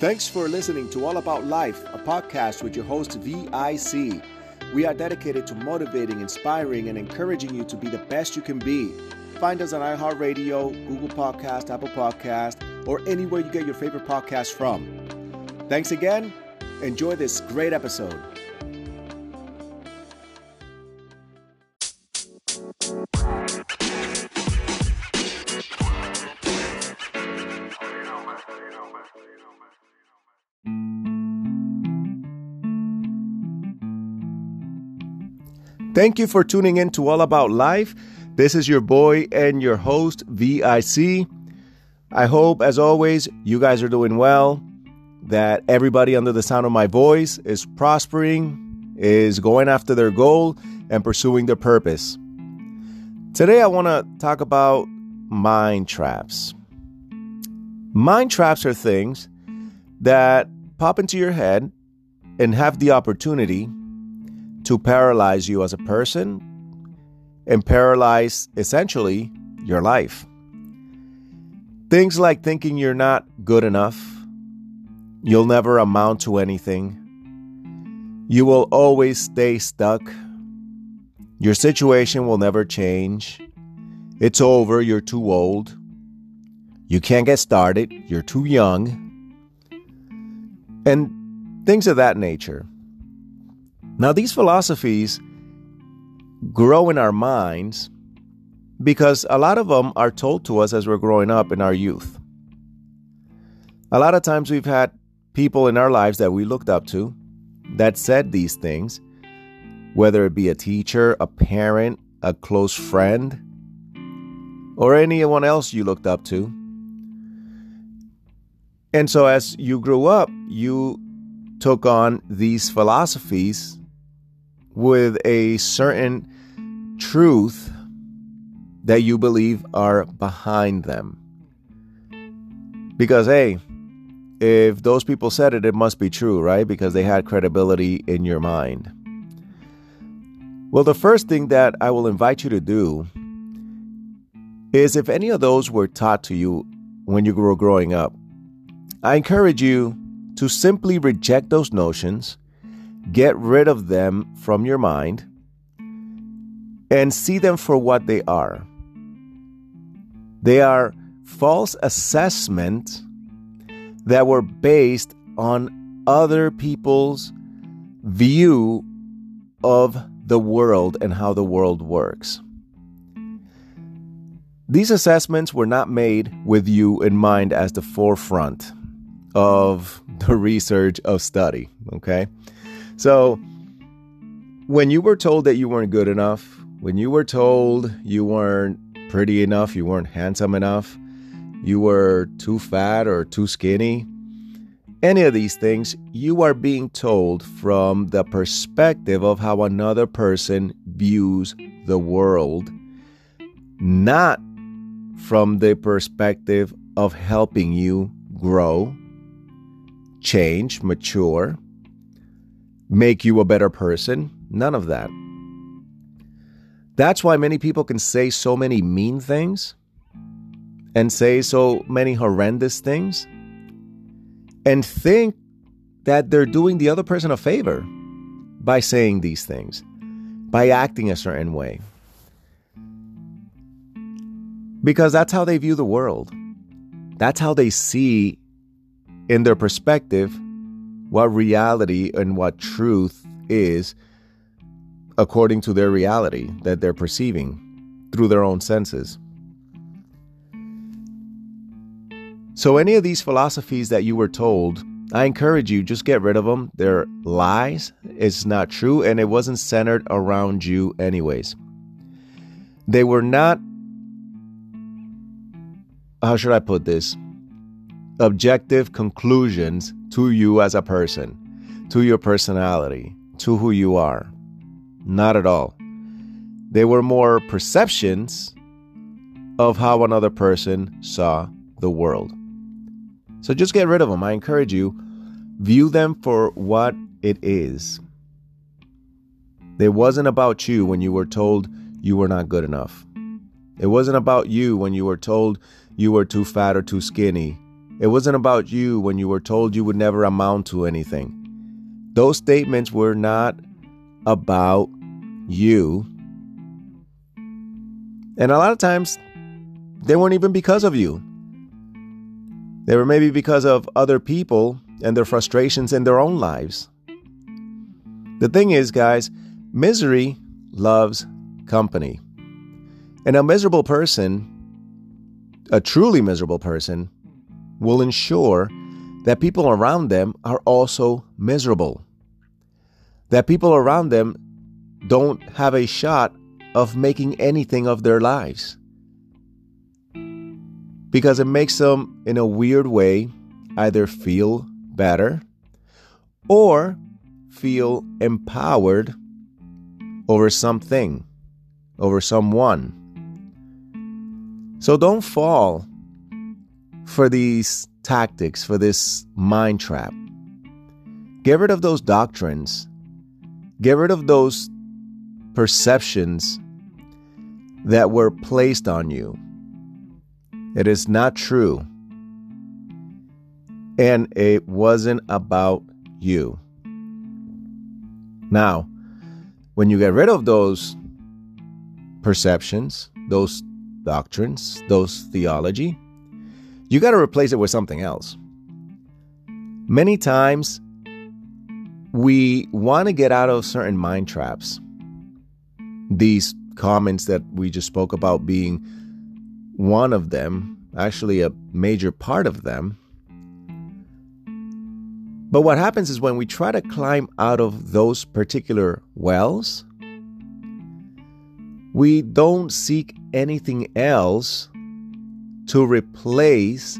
Thanks for listening to All About Life, a podcast with your host, VIC. We are dedicated to motivating, inspiring, and encouraging you to be the best you can be. Find us on iHeartRadio, Google Podcast, Apple Podcast, or anywhere you get your favorite podcast from. Thanks again. Enjoy this great episode. Thank you for tuning in to All About Life. This is your boy and your host, VIC. I hope, as always, you guys are doing well, that everybody under the sound of my voice is prospering, is going after their goal, and pursuing their purpose. Today, I want to talk about mind traps. Mind traps are things that pop into your head and have the opportunity to paralyze you as a person and paralyze essentially your life. Things like thinking you're not good enough, you'll never amount to anything, you will always stay stuck, your situation will never change, it's over, you're too old, you can't get started, you're too young, and things of that nature. Now, these philosophies grow in our minds because a lot of them are told to us as we're growing up in our youth. A lot of times we've had people in our lives that we looked up to that said these things, whether it be a teacher, a parent, a close friend, or anyone else you looked up to. And so as you grew up, you took on these philosophies with a certain truth that you believe are behind them. Because, hey, if those people said it, it must be true, right? Because they had credibility in your mind. Well, the first thing that I will invite you to do is if any of those were taught to you when you were growing up, I encourage you to simply reject those notions Get rid of them from your mind and see them for what they are. They are false assessments that were based on other people's view of the world and how the world works. These assessments were not made with you in mind as the forefront of the research of study, okay? So, when you were told that you weren't good enough, when you were told you weren't pretty enough, you weren't handsome enough, you were too fat or too skinny, any of these things, you are being told from the perspective of how another person views the world, not from the perspective of helping you grow, change, mature, make you a better person. None of that. That's why many people can say so many mean things and say so many horrendous things and think that they're doing the other person a favor by saying these things, by acting a certain way. Because that's how they view the world. That's how they see, in their perspective, what reality and what truth is according to their reality that they're perceiving through their own senses. So, any of these philosophies that you were told, I encourage you, just get rid of them. They're lies, it's not true, and it wasn't centered around you, anyways. They were not, how should I put this? Objective conclusions to you as a person, to your personality, to who you are. Not at all. They were more perceptions of how another person saw the world. So just get rid of them. I encourage you, view them for what it is. It wasn't about you when you were told you were not good enough. It wasn't about you when you were told you were too fat or too skinny It wasn't about you when you were told you would never amount to anything. Those statements were not about you. And a lot of times, they weren't even because of you. They were maybe because of other people and their frustrations in their own lives. The thing is, guys, misery loves company. And a miserable person, a truly miserable person, will ensure that people around them are also miserable. That people around them don't have a shot of making anything of their lives. Because it makes them, in a weird way, either feel better or feel empowered over something, over someone. So don't fall for these tactics, for this mind trap. Get rid of those doctrines. Get rid of those perceptions that were placed on you. It is not true. And it wasn't about you. Now, when you get rid of those perceptions, those doctrines, those theology, you got to replace it with something else. Many times, we want to get out of certain mind traps. These comments that we just spoke about being one of them, actually, a major part of them. But what happens is when we try to climb out of those particular wells, we don't seek anything else to replace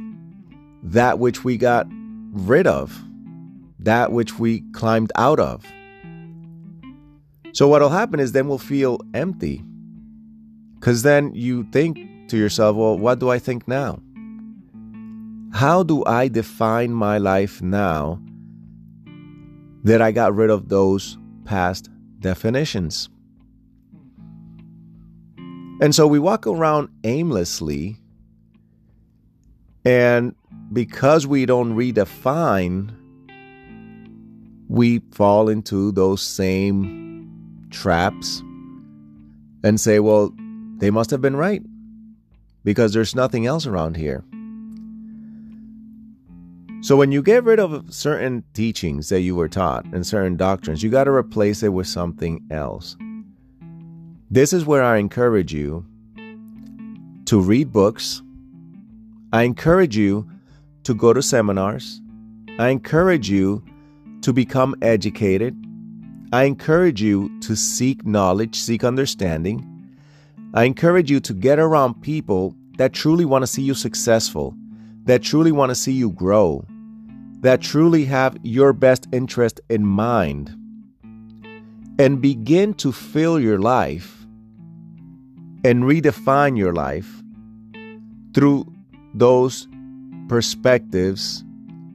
that which we got rid of, that which we climbed out of. So, what'll happen is then we'll feel empty. Because then you think to yourself, well, what do I think now? How do I define my life now that I got rid of those past definitions? And so we walk around aimlessly and because we don't redefine, we fall into those same traps and say, well, they must have been right because there's nothing else around here. So when you get rid of certain teachings that you were taught and certain doctrines, you got to replace it with something else. This is where I encourage you to read books I encourage you to go to seminars. I encourage you to become educated. I encourage you to seek knowledge, seek understanding. I encourage you to get around people that truly want to see you successful, that truly want to see you grow, that truly have your best interest in mind. And begin to fill your life and redefine your life through those perspectives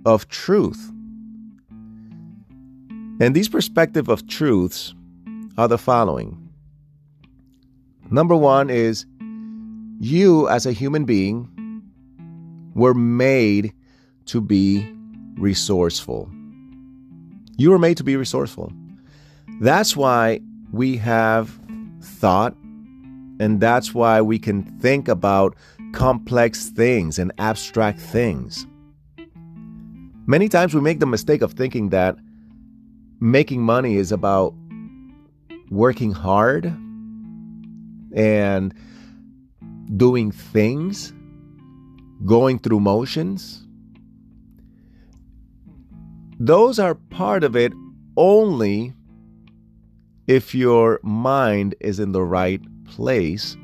of truth. And these perspective of truths are the following. Number one is you as a human being were made to be resourceful. You were made to be resourceful. That's why we have thought, and that's why we can think about complex things and abstract things. Many times we make the mistake of thinking that making money is about working hard and doing things, going through motions. Those are part of it only if your mind is in the right place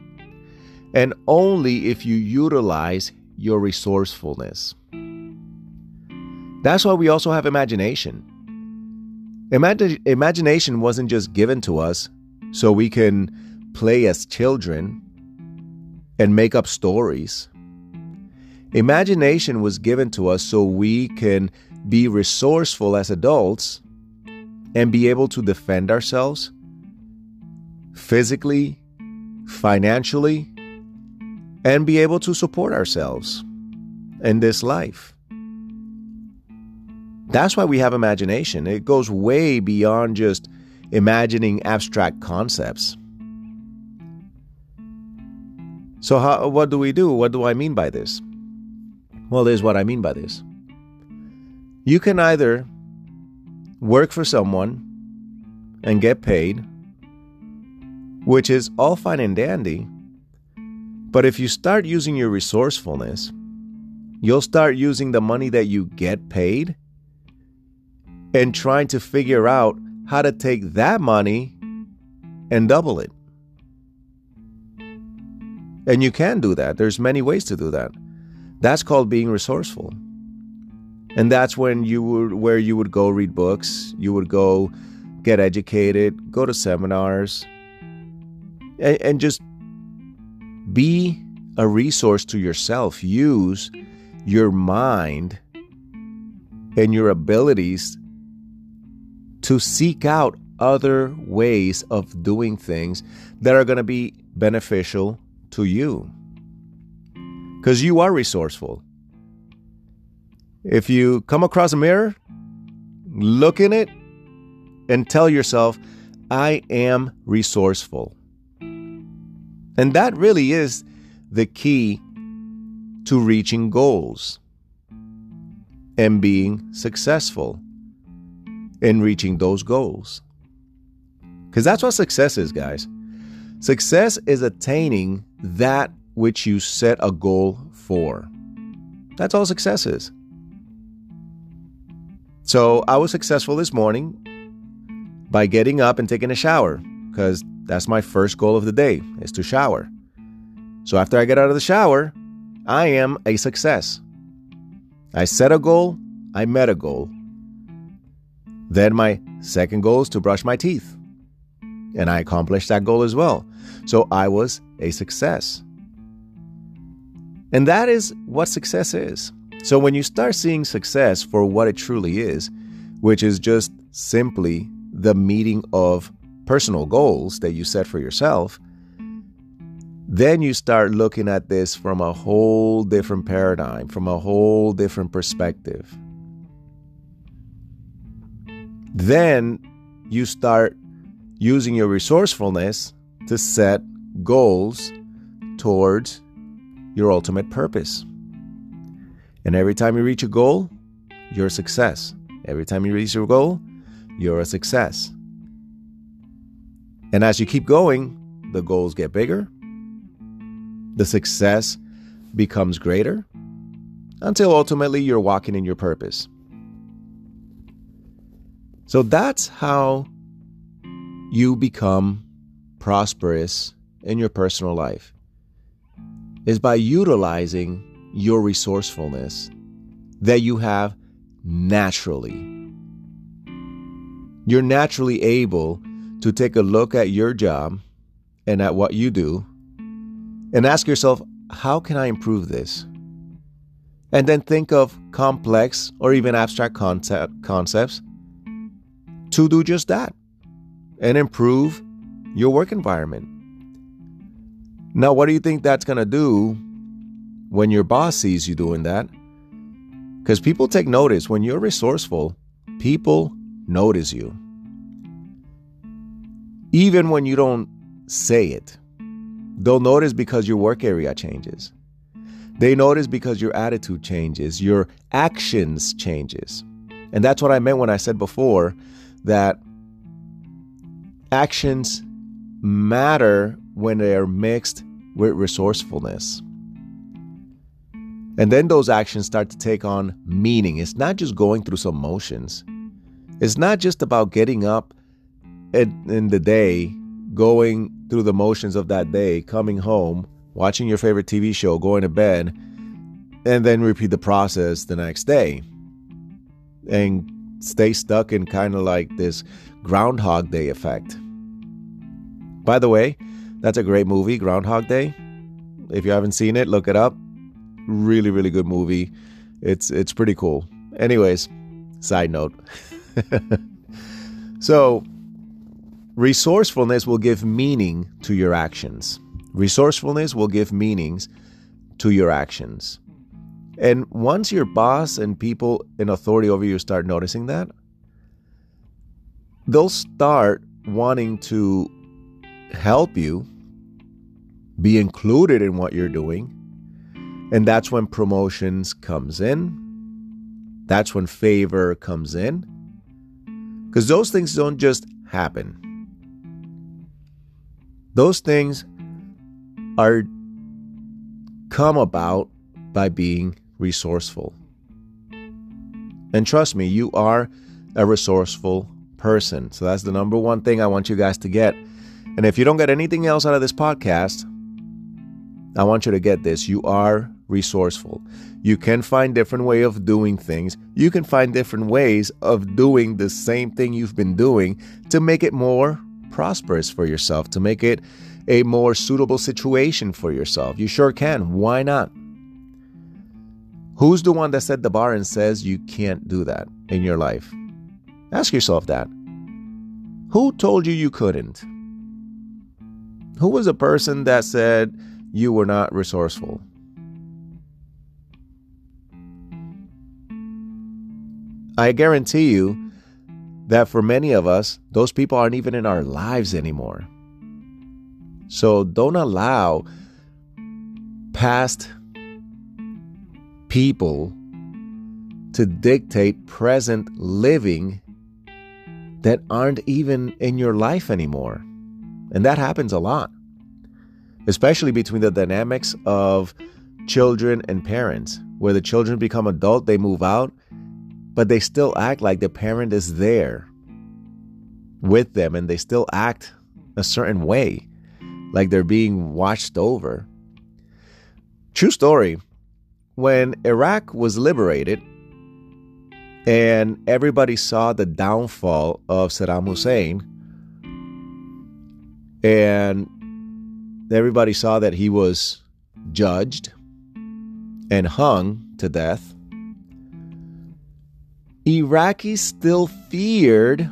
and only if you utilize your resourcefulness. That's why we also have imagination. Imagination wasn't just given to us so we can play as children and make up stories. Imagination was given to us so we can be resourceful as adults and be able to defend ourselves physically, financially, and be able to support ourselves in this life. That's why we have imagination. It goes way beyond just imagining abstract concepts. So, how, what do we do? What do I mean by this? Well, here's what I mean by this. You can either work for someone and get paid, which is all fine and dandy. But if you start using your resourcefulness, you'll start using the money that you get paid and trying to figure out how to take that money and double it. And you can do that. There's many ways to do that. That's called being resourceful. And that's when you would where you would go read books, you would go get educated, go to seminars, and, and just be a resource to yourself. Use your mind and your abilities to seek out other ways of doing things that are going to be beneficial to you. Because you are resourceful. If you come across a mirror, look in it, and tell yourself, I am resourceful. And that really is the key to reaching goals and being successful in reaching those goals. Because that's what success is, guys. Success is attaining that which you set a goal for. That's all success is. So I was successful this morning by getting up and taking a shower because that's my first goal of the day is to shower. So after I get out of the shower, I am a success. I set a goal, I met a goal. Then my second goal is to brush my teeth. And I accomplished that goal as well. So I was a success. And that is what success is. So when you start seeing success for what it truly is, which is just simply the meeting of personal goals that you set for yourself, then you start looking at this from a whole different paradigm, from a whole different perspective. Then you start using your resourcefulness to set goals towards your ultimate purpose. And every time you reach a goal, you're a success. Every time you reach your goal, you're a success. And as you keep going, the goals get bigger, the success becomes greater, until ultimately you're walking in your purpose. So that's how you become prosperous in your personal life is by utilizing your resourcefulness that you have naturally. You're naturally able to take a look at your job and at what you do and ask yourself, how can I improve this? And then think of complex or even abstract concept, concepts to do just that and improve your work environment. Now, what do you think that's going to do when your boss sees you doing that? Because people take notice. When you're resourceful, people notice you. Even when you don't say it, they'll notice because your work area changes. They notice because your attitude changes, your actions changes. And that's what I meant when I said before that actions matter when they are mixed with resourcefulness. And then those actions start to take on meaning. It's not just going through some motions. It's not just about getting up in, in the day, going through the motions of that day, coming home, watching your favorite TV show, going to bed, and then repeat the process the next day. And stay stuck in kind of like this Groundhog Day effect. By the way, that's a great movie, Groundhog Day. If you haven't seen it, look it up. Really, really good movie. It's it's pretty cool. Anyways, side note. so, resourcefulness will give meaning to your actions. Resourcefulness will give meanings to your actions. And once your boss and people in authority over you start noticing that, they'll start wanting to help you be included in what you're doing. And that's when promotions comes in. That's when favor comes in. Cuz those things don't just happen. Those things are come about by being resourceful. And trust me, you are a resourceful person. So that's the number one thing I want you guys to get. And if you don't get anything else out of this podcast, I want you to get this. You are resourceful. You can find different way of doing things. You can find different ways of doing the same thing you've been doing to make it more prosperous for yourself, to make it a more suitable situation for yourself. You sure can. Why not? Who's the one that set the bar and says you can't do that in your life? Ask yourself that. Who told you you couldn't? Who was the person that said you were not resourceful? I guarantee you that for many of us, those people aren't even in our lives anymore. So don't allow past people to dictate present living that aren't even in your life anymore. And that happens a lot, especially between the dynamics of children and parents, where the children become adult, they move out, but they still act like the parent is there with them and they still act a certain way, like they're being watched over. True story when Iraq was liberated and everybody saw the downfall of Saddam Hussein, and everybody saw that he was judged and hung to death, Iraqis still feared,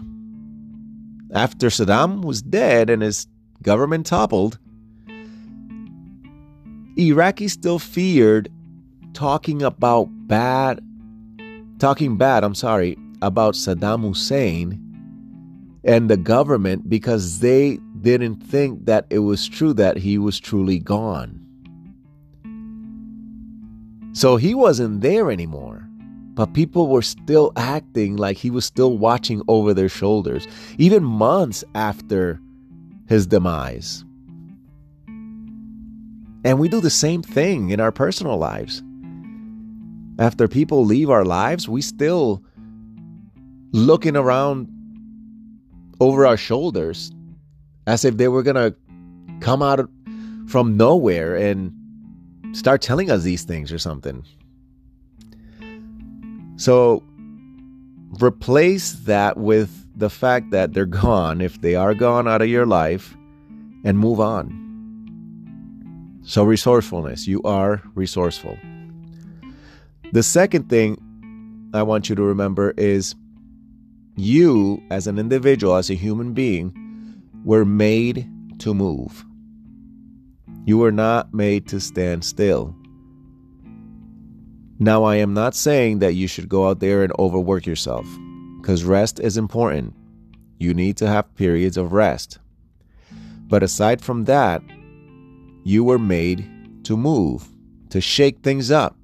after Saddam was dead and his government toppled, Iraqis still feared talking about bad, talking bad, I'm sorry, about Saddam Hussein and the government because they didn't think that it was true that he was truly gone. So he wasn't there anymore. But people were still acting like he was still watching over their shoulders, even months after his demise. And we do the same thing in our personal lives after people leave our lives, we still looking around over our shoulders as if they were going to come out from nowhere and start telling us these things or something. So replace that with the fact that they're gone, if they are gone out of your life, and move on. So, resourcefulness. You are resourceful. The second thing I want you to remember is you, as an individual, as a human being, were made to move. You were not made to stand still. Now, I am not saying that you should go out there and overwork yourself, because rest is important. You need to have periods of rest. But aside from that, you were made to move, to shake things up,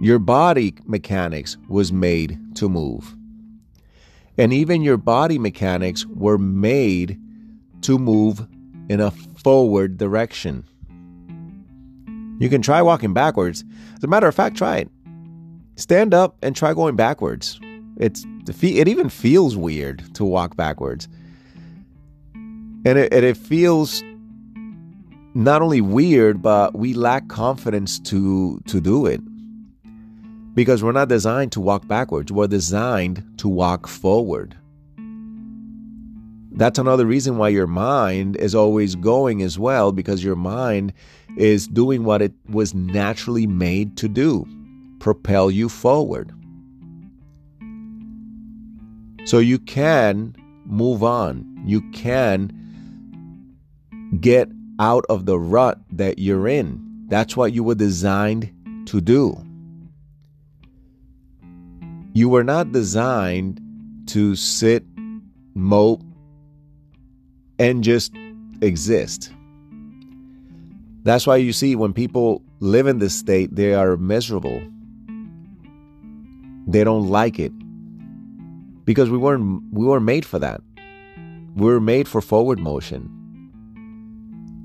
your body mechanics was made to move. And even your body mechanics were made to move in a forward direction. You can try walking backwards. As a matter of fact, try it. Stand up and try going backwards. It's it even feels weird to walk backwards. And it, and it feels not only weird, but we lack confidence to to do it because we're not designed to walk backwards, we're designed to walk forward. That's another reason why your mind is always going as well, because your mind is doing what it was naturally made to do propel you forward. So you can move on. You can get out of the rut that you're in. That's what you were designed to do. You were not designed to sit, mope, and just exist. That's why you see when people live in this state, they are miserable. They don't like it. Because we weren't we weren't made for that. We were made for forward motion.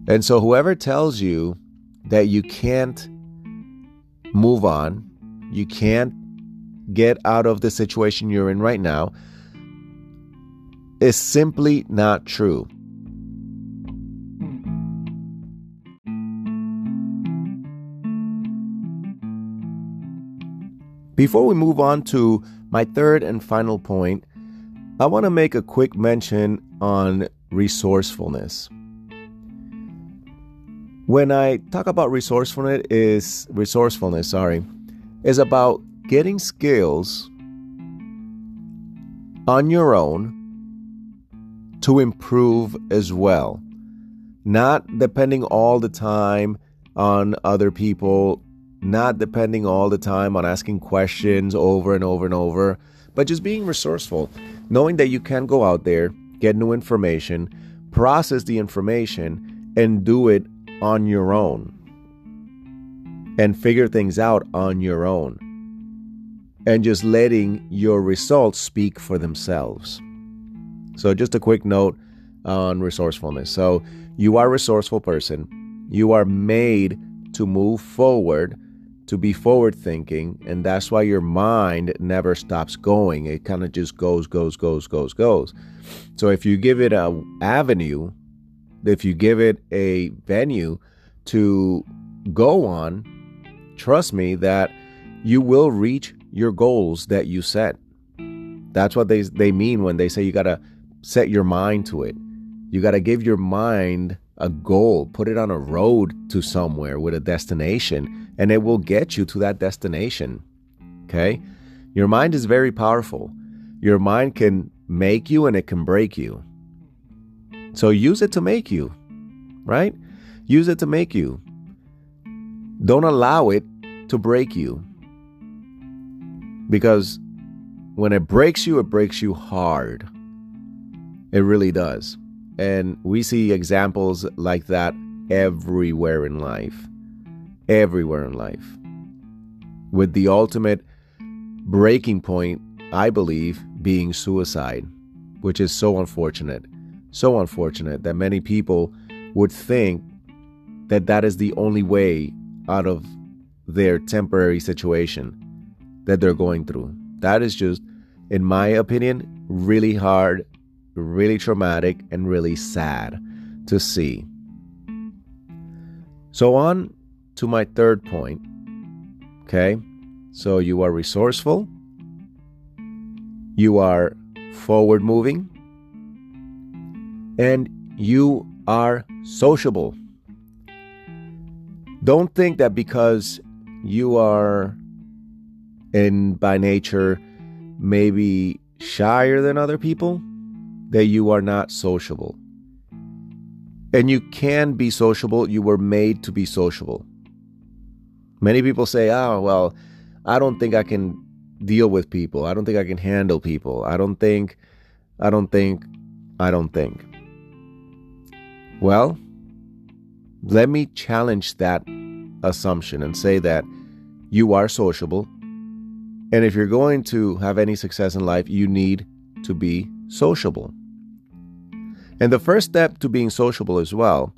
And so whoever tells you that you can't move on, you can't get out of the situation you're in right now, is simply not true. Before we move on to my third and final point, I want to make a quick mention on resourcefulness. When I talk about resourcefulness is resourcefulness, sorry, is about getting skills on your own to improve as well. Not depending all the time on other people not depending all the time on asking questions over and over and over, but just being resourceful, knowing that you can go out there, get new information, process the information, and do it on your own. And figure things out on your own. And just letting your results speak for themselves. So, just a quick note on resourcefulness. So, you are a resourceful person. You are made to move forward to be forward thinking, and that's why your mind never stops going. It kind of just goes, goes, goes, goes, goes. So if you give it a avenue, if you give it a venue to go on, trust me that you will reach your goals that you set. That's what they they mean when they say you got to set your mind to it. You got to give your mind a goal, put it on a road to somewhere with a destination, and it will get you to that destination. Okay? Your mind is very powerful. Your mind can make you and it can break you. So use it to make you, right? Use it to make you. Don't allow it to break you. Because when it breaks you, it breaks you hard. It really does. And we see examples like that everywhere in life. Everywhere in life. With the ultimate breaking point, I believe, being suicide, which is so unfortunate. So unfortunate that many people would think that that is the only way out of their temporary situation that they're going through. That is just, in my opinion, really hard really traumatic and really sad to see. So, on to my third point. Okay, so you are resourceful, you are forward moving, and you are sociable. Don't think that because you are in by nature maybe shyer than other people that you are not sociable. And you can be sociable, you were made to be sociable. Many people say, oh, well, I don't think I can deal with people. I don't think I can handle people. I don't think, I don't think, I don't think. Well, let me challenge that assumption and say that you are sociable. And if you're going to have any success in life, you need to be sociable. And the first step to being sociable as well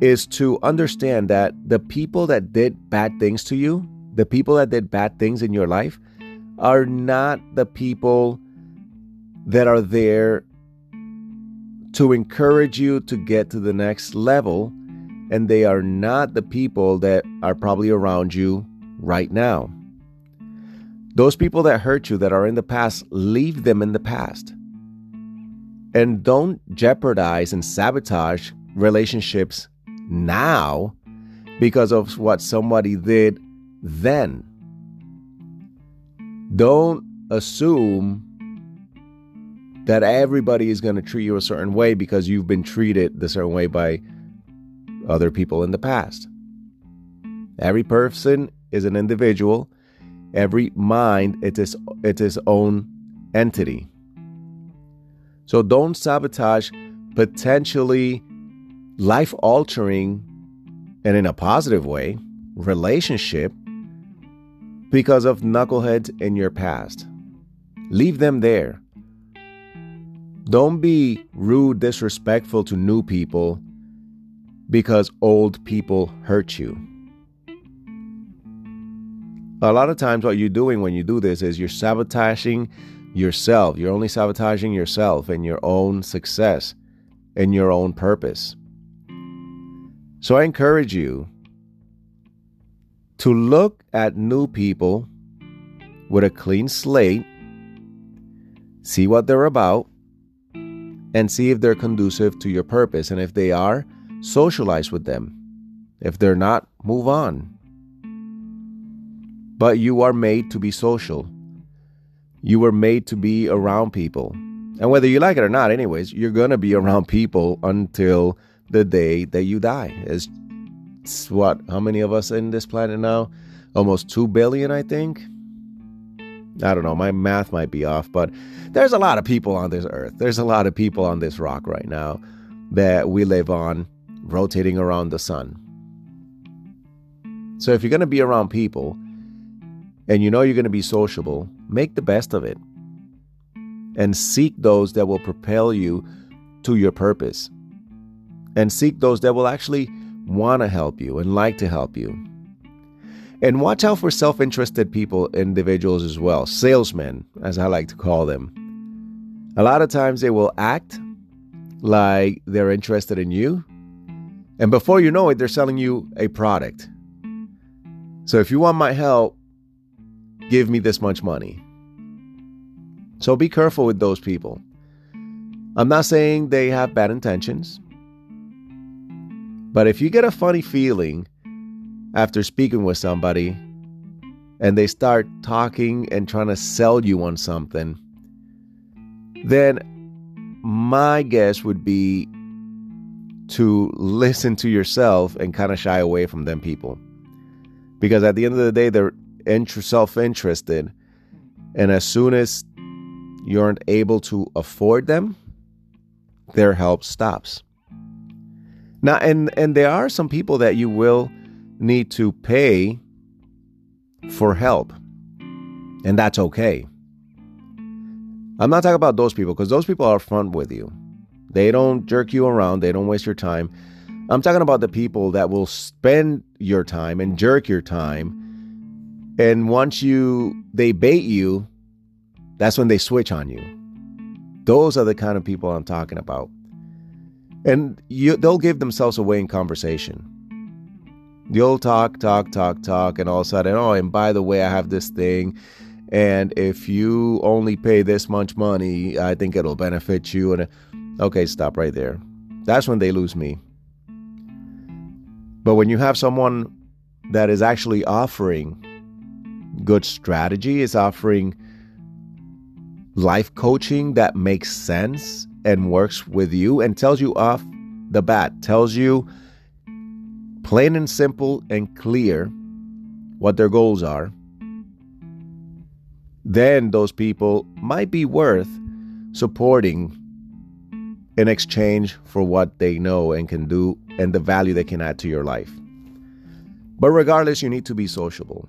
is to understand that the people that did bad things to you, the people that did bad things in your life, are not the people that are there to encourage you to get to the next level. And they are not the people that are probably around you right now. Those people that hurt you that are in the past, leave them in the past. And don't jeopardize and sabotage relationships now because of what somebody did then. Don't assume that everybody is going to treat you a certain way because you've been treated the certain way by other people in the past. Every person is an individual. Every mind it is it is own entity. So don't sabotage potentially life altering and in a positive way relationship because of knuckleheads in your past. Leave them there. Don't be rude, disrespectful to new people because old people hurt you. A lot of times, what you're doing when you do this is you're sabotaging yourself. You're only sabotaging yourself and your own success and your own purpose. So I encourage you to look at new people with a clean slate, see what they're about, and see if they're conducive to your purpose. And if they are, socialize with them. If they're not, move on. But you are made to be social. You were made to be around people. And whether you like it or not, anyways, you're going to be around people until the day that you die. It's, it's what, how many of us in this planet now? Almost 2 billion, I think. I don't know, my math might be off, but there's a lot of people on this earth. There's a lot of people on this rock right now that we live on, rotating around the sun. So if you're going to be around people and you know you're going to be sociable, make the best of it and seek those that will propel you to your purpose and seek those that will actually want to help you and like to help you. And watch out for self interested people, individuals as well, salesmen, as I like to call them. A lot of times they will act like they're interested in you, and before you know it, they're selling you a product. So if you want my help, give me this much money. So be careful with those people. I'm not saying they have bad intentions. But if you get a funny feeling after speaking with somebody and they start talking and trying to sell you on something, then my guess would be to listen to yourself and kind of shy away from them people. Because at the end of the day, they're self interested. And as soon as you aren't able to afford them, their help stops. Now, and and there are some people that you will need to pay for help, and that's okay. I'm not talking about those people because those people are front with you. They don't jerk you around. They don't waste your time. I'm talking about the people that will spend your time and jerk your time. And once you they bait you, that's when they switch on you. Those are the kind of people I'm talking about and you, they'll give themselves away in conversation. You'll talk, talk, talk, talk, and all of a sudden, oh, and by the way, I have this thing. And if you only pay this much money, I think it'll benefit you. And okay, stop right there. That's when they lose me. But when you have someone that is actually offering good strategy, is offering life coaching that makes sense and works with you and tells you off the bat, tells you plain and simple and clear what their goals are, then those people might be worth supporting in exchange for what they know and can do and the value they can add to your life. But regardless, you need to be sociable.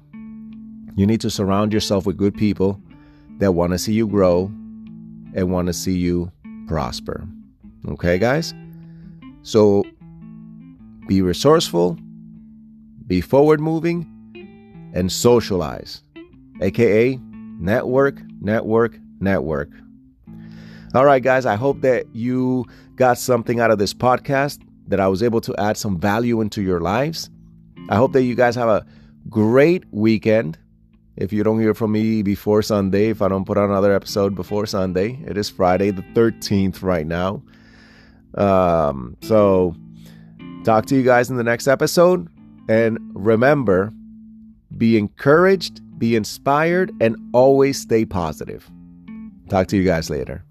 You need to surround yourself with good people that want to see you grow and want to see you prosper. Okay, guys? So be resourceful, be forward moving, and socialize, aka network, network, network. All right, guys, I hope that you got something out of this podcast, that I was able to add some value into your lives. I hope that you guys have a great weekend. If you don't hear from me before Sunday, if I don't put out another episode before Sunday, it is Friday the 13th right now. Um, so, talk to you guys in the next episode. And remember, be encouraged, be inspired, and always stay positive. Talk to you guys later.